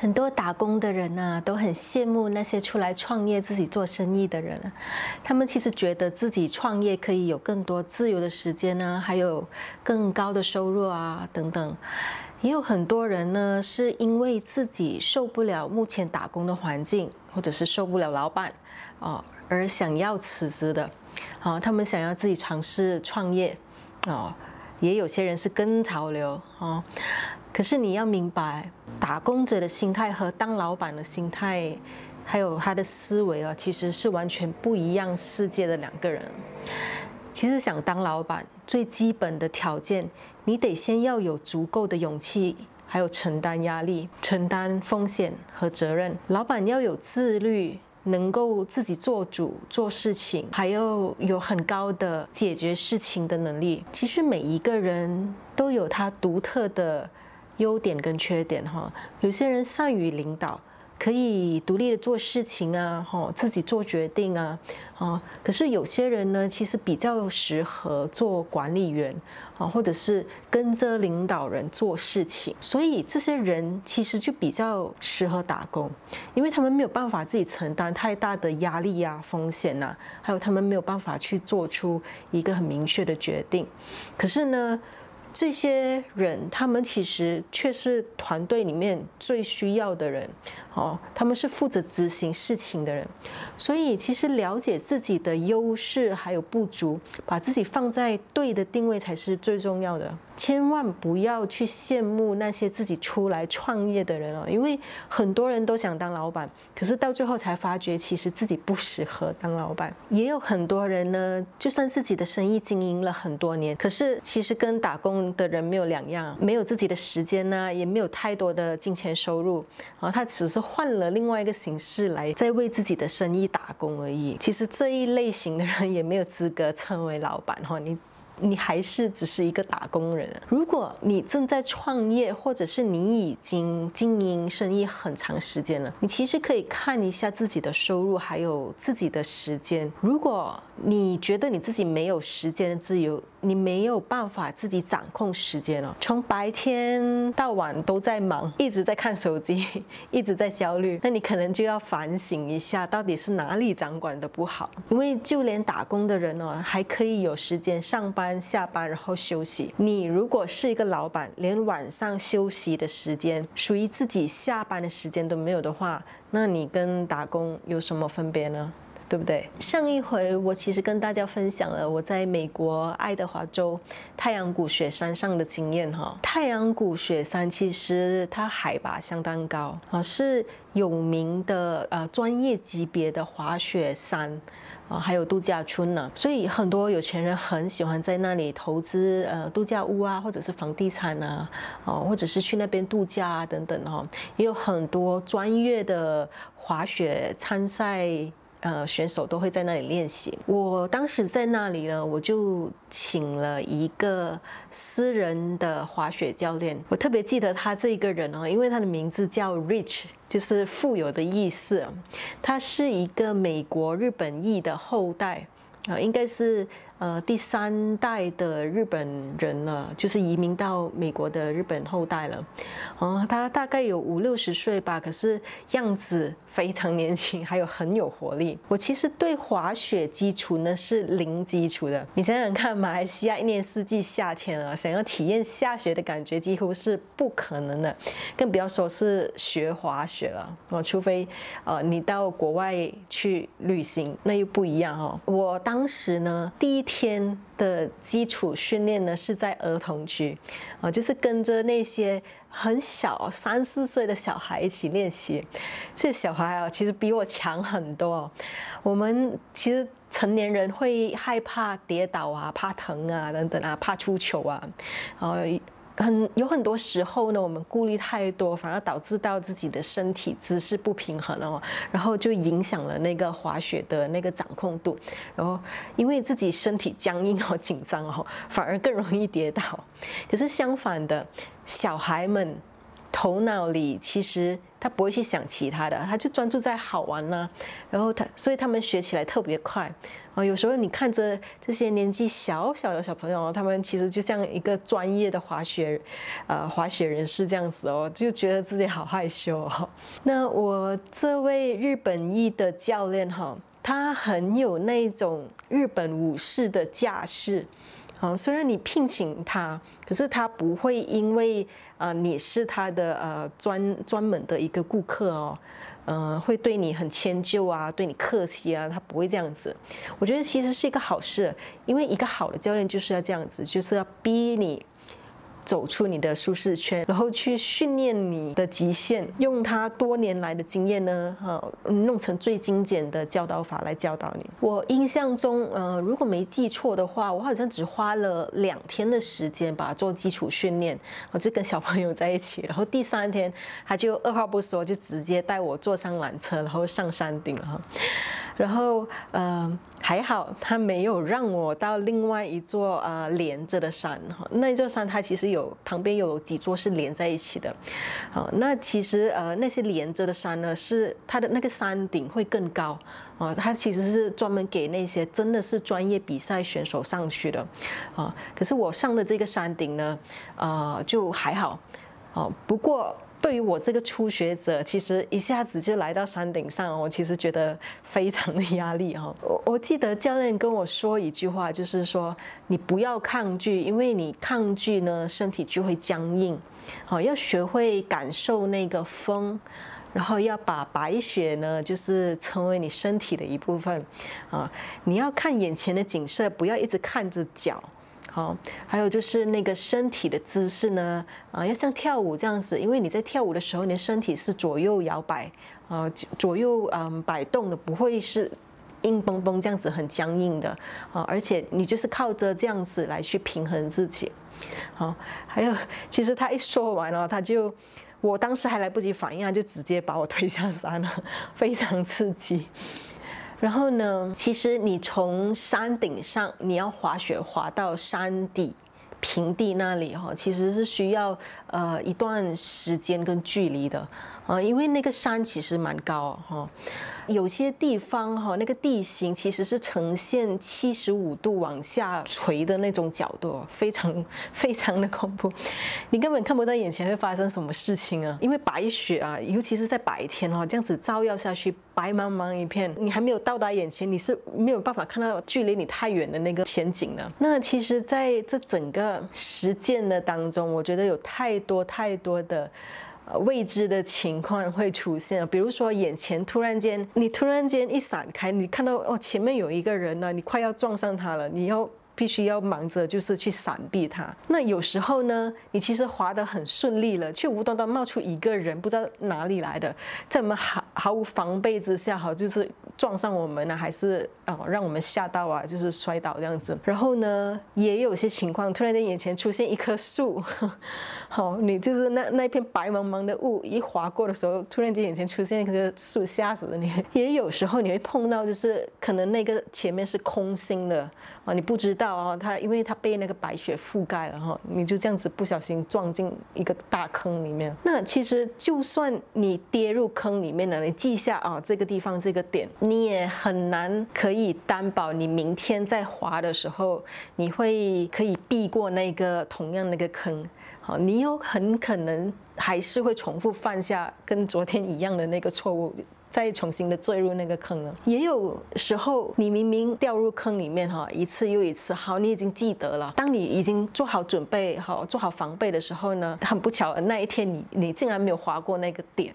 很多打工的人呢，都很羡慕那些出来创业、自己做生意的人。他们其实觉得自己创业可以有更多自由的时间呢，还有更高的收入啊，等等。也有很多人呢，是因为自己受不了目前打工的环境，或者是受不了老板，哦，而想要辞职的。他们想要自己尝试创业，哦，也有些人是跟潮流，哦。可是你要明白，打工者的心态和当老板的心态，还有他的思维啊，其实是完全不一样世界的两个人。其实想当老板，最基本的条件，你得先要有足够的勇气，还有承担压力、承担风险和责任。老板要有自律，能够自己做主做事情，还要有很高的解决事情的能力。其实每一个人都有他独特的。优点跟缺点哈，有些人善于领导，可以独立的做事情啊，哈，自己做决定啊，啊，可是有些人呢，其实比较适合做管理员啊，或者是跟着领导人做事情，所以这些人其实就比较适合打工，因为他们没有办法自己承担太大的压力啊、风险呐，还有他们没有办法去做出一个很明确的决定，可是呢。这些人，他们其实却是团队里面最需要的人，哦，他们是负责执行事情的人，所以其实了解自己的优势还有不足，把自己放在对的定位才是最重要的。千万不要去羡慕那些自己出来创业的人哦，因为很多人都想当老板，可是到最后才发觉其实自己不适合当老板。也有很多人呢，就算自己的生意经营了很多年，可是其实跟打工的人没有两样，没有自己的时间呢，也没有太多的金钱收入，然后他只是换了另外一个形式来在为自己的生意打工而已。其实这一类型的人也没有资格称为老板哈，你。你还是只是一个打工人。如果你正在创业，或者是你已经经营生意很长时间了，你其实可以看一下自己的收入，还有自己的时间。如果你觉得你自己没有时间的自由，你没有办法自己掌控时间了，从白天到晚都在忙，一直在看手机，一直在焦虑，那你可能就要反省一下，到底是哪里掌管的不好。因为就连打工的人哦，还可以有时间上班、下班，然后休息。你如果是一个老板，连晚上休息的时间、属于自己下班的时间都没有的话，那你跟打工有什么分别呢？对不对？上一回我其实跟大家分享了我在美国爱德华州太阳谷雪山上的经验哈。太阳谷雪山其实它海拔相当高啊，是有名的呃专业级别的滑雪山啊，还有度假村呢。所以很多有钱人很喜欢在那里投资呃度假屋啊，或者是房地产啊，哦，或者是去那边度假啊等等哈。也有很多专业的滑雪参赛。呃，选手都会在那里练习。我当时在那里呢，我就请了一个私人的滑雪教练。我特别记得他这个人哦，因为他的名字叫 Rich，就是富有的意思。他是一个美国日本裔的后代。啊，应该是呃第三代的日本人了，就是移民到美国的日本后代了。哦，他大概有五六十岁吧，可是样子非常年轻，还有很有活力。我其实对滑雪基础呢是零基础的。你想想看，马来西亚一年四季夏天啊，想要体验下雪的感觉几乎是不可能的，更不要说是学滑雪了。哦，除非呃你到国外去旅行，那又不一样哦。我当时呢，第一天的基础训练呢是在儿童区，啊，就是跟着那些很小三四岁的小孩一起练习。这小孩啊，其实比我强很多。我们其实成年人会害怕跌倒啊，怕疼啊，等等啊，怕出糗啊，然后。很有很多时候呢，我们顾虑太多，反而导致到自己的身体姿势不平衡哦，然后就影响了那个滑雪的那个掌控度，然后因为自己身体僵硬哦紧张哦，反而更容易跌倒。可是相反的，小孩们。头脑里其实他不会去想其他的，他就专注在好玩呐。然后他，所以他们学起来特别快。啊，有时候你看着这些年纪小小的小朋友，他们其实就像一个专业的滑雪，呃，滑雪人士这样子哦，就觉得自己好害羞哦。那我这位日本裔的教练哈，他很有那种日本武士的架势。啊，虽然你聘请他，可是他不会因为啊你是他的呃专专门的一个顾客哦，嗯，会对你很迁就啊，对你客气啊，他不会这样子。我觉得其实是一个好事，因为一个好的教练就是要这样子，就是要逼你。走出你的舒适圈，然后去训练你的极限，用他多年来的经验呢，哈，弄成最精简的教导法来教导你。我印象中，呃，如果没记错的话，我好像只花了两天的时间吧，做基础训练，我就跟小朋友在一起，然后第三天他就二话不说，就直接带我坐上缆车，然后上山顶了哈。然后，呃，还好他没有让我到另外一座呃连着的山哈，那座山它其实有旁边有几座是连在一起的，好，那其实呃那些连着的山呢，是它的那个山顶会更高啊，它其实是专门给那些真的是专业比赛选手上去的。啊，可是我上的这个山顶呢，呃，就还好，哦，不过。对于我这个初学者，其实一下子就来到山顶上，我其实觉得非常的压力哈。我我记得教练跟我说一句话，就是说你不要抗拒，因为你抗拒呢，身体就会僵硬。好，要学会感受那个风，然后要把白雪呢，就是成为你身体的一部分。啊，你要看眼前的景色，不要一直看着脚。好，还有就是那个身体的姿势呢，啊，要像跳舞这样子，因为你在跳舞的时候，你的身体是左右摇摆，啊，左右嗯摆动的，不会是硬绷绷这样子很僵硬的，啊，而且你就是靠着这样子来去平衡自己。好，还有，其实他一说完了，他就，我当时还来不及反应，他就直接把我推下山了，非常刺激。然后呢？其实你从山顶上，你要滑雪滑到山底平地那里哈，其实是需要呃一段时间跟距离的啊，因为那个山其实蛮高哈。有些地方哈，那个地形其实是呈现七十五度往下垂的那种角度，非常 非常的恐怖，你根本看不到眼前会发生什么事情啊！因为白雪啊，尤其是在白天哈，这样子照耀下去，白茫茫一片，你还没有到达眼前，你是没有办法看到距离你太远的那个前景的。那其实在这整个实践的当中，我觉得有太多太多的。未知的情况会出现，比如说眼前突然间，你突然间一闪开，你看到哦前面有一个人呢，你快要撞上他了，你要。必须要忙着就是去闪避它。那有时候呢，你其实滑得很顺利了，却无端端冒出一个人，不知道哪里来的，在我们毫毫无防备之下，好就是撞上我们呢，还是哦让我们吓到啊，就是摔倒这样子。然后呢，也有些情况，突然间眼前出现一棵树，好，你就是那那片白茫茫的雾一划过的时候，突然间眼前出现一棵树，吓死了你。也有时候你会碰到，就是可能那个前面是空心的啊，你不知道。哦，它因为它被那个白雪覆盖了哈，你就这样子不小心撞进一个大坑里面。那其实就算你跌入坑里面了，你记下啊这个地方这个点，你也很难可以担保你明天在滑的时候你会可以避过那个同样那个坑。好，你有很可能还是会重复犯下跟昨天一样的那个错误。再重新的坠入那个坑了，也有时候你明明掉入坑里面哈，一次又一次，好，你已经记得了。当你已经做好准备好、做好防备的时候呢，很不巧，那一天你你竟然没有滑过那个点，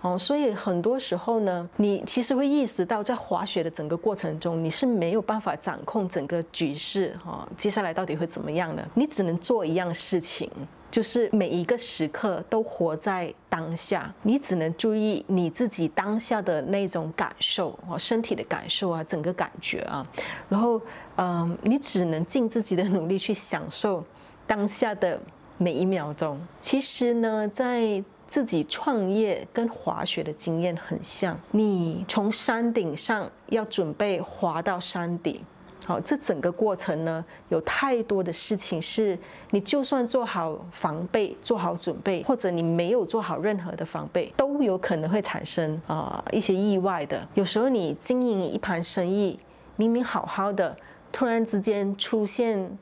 哦，所以很多时候呢，你其实会意识到，在滑雪的整个过程中，你是没有办法掌控整个局势哈，接下来到底会怎么样的？你只能做一样事情。就是每一个时刻都活在当下，你只能注意你自己当下的那种感受啊，身体的感受啊，整个感觉啊，然后嗯，你只能尽自己的努力去享受当下的每一秒钟。其实呢，在自己创业跟滑雪的经验很像，你从山顶上要准备滑到山底。好，这整个过程呢，有太多的事情是你就算做好防备、做好准备，或者你没有做好任何的防备，都有可能会产生啊一些意外的。有时候你经营一盘生意，明明好好的，突然之间出现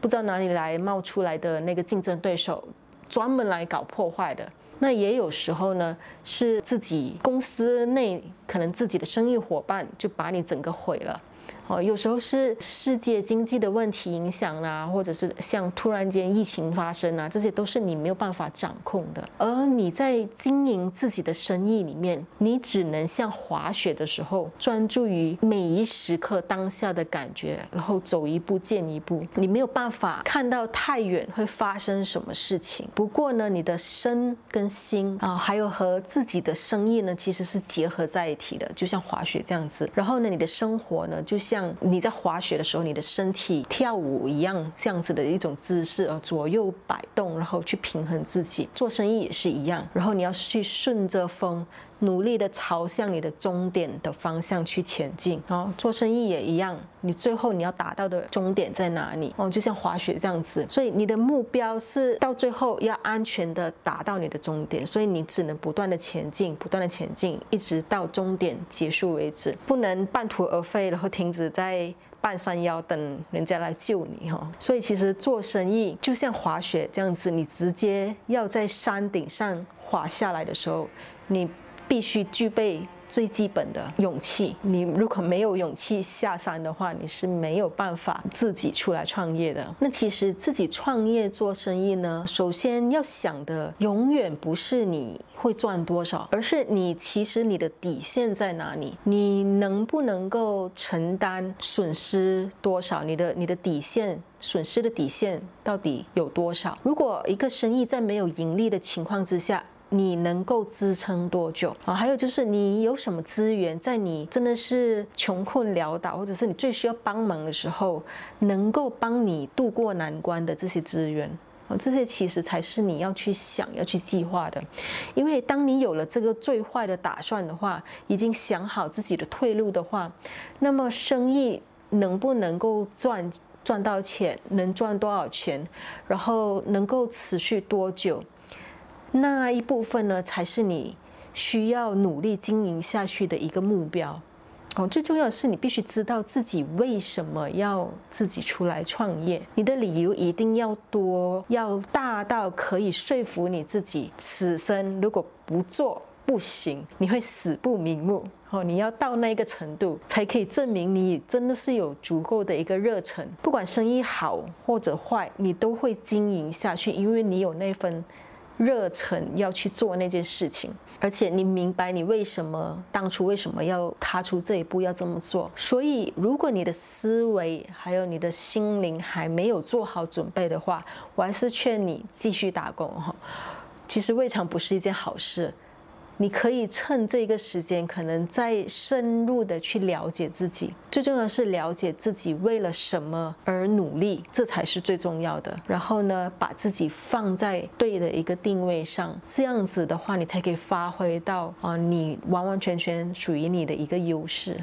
不知道哪里来冒出来的那个竞争对手，专门来搞破坏的。那也有时候呢，是自己公司内可能自己的生意伙伴就把你整个毁了。哦，有时候是世界经济的问题影响啦，或者是像突然间疫情发生啊，这些都是你没有办法掌控的。而你在经营自己的生意里面，你只能像滑雪的时候，专注于每一时刻当下的感觉，然后走一步见一步。你没有办法看到太远会发生什么事情。不过呢，你的身跟心啊，还有和自己的生意呢，其实是结合在一起的，就像滑雪这样子。然后呢，你的生活呢，就像。你在滑雪的时候，你的身体跳舞一样，这样子的一种姿势，呃，左右摆动，然后去平衡自己。做生意也是一样，然后你要去顺着风。努力的朝向你的终点的方向去前进哦，做生意也一样，你最后你要达到的终点在哪里哦？就像滑雪这样子，所以你的目标是到最后要安全的达到你的终点，所以你只能不断的前进，不断的前进，一直到终点结束为止，不能半途而废，然后停止在半山腰等人家来救你哈。所以其实做生意就像滑雪这样子，你直接要在山顶上滑下来的时候，你。必须具备最基本的勇气。你如果没有勇气下山的话，你是没有办法自己出来创业的。那其实自己创业做生意呢，首先要想的永远不是你会赚多少，而是你其实你的底线在哪里？你能不能够承担损失多少？你的你的底线损失的底线到底有多少？如果一个生意在没有盈利的情况之下，你能够支撑多久啊？还有就是你有什么资源，在你真的是穷困潦倒，或者是你最需要帮忙的时候，能够帮你渡过难关的这些资源啊，这些其实才是你要去想、要去计划的。因为当你有了这个最坏的打算的话，已经想好自己的退路的话，那么生意能不能够赚赚到钱，能赚多少钱，然后能够持续多久？那一部分呢，才是你需要努力经营下去的一个目标。哦，最重要的是你必须知道自己为什么要自己出来创业，你的理由一定要多，要大到可以说服你自己，此生如果不做不行，你会死不瞑目。哦，你要到那个程度，才可以证明你真的是有足够的一个热忱，不管生意好或者坏，你都会经营下去，因为你有那份。热忱要去做那件事情，而且你明白你为什么当初为什么要踏出这一步要这么做。所以，如果你的思维还有你的心灵还没有做好准备的话，我还是劝你继续打工哈。其实未尝不是一件好事。你可以趁这个时间，可能再深入的去了解自己。最重要的是了解自己为了什么而努力，这才是最重要的。然后呢，把自己放在对的一个定位上，这样子的话，你才可以发挥到啊，你完完全全属于你的一个优势。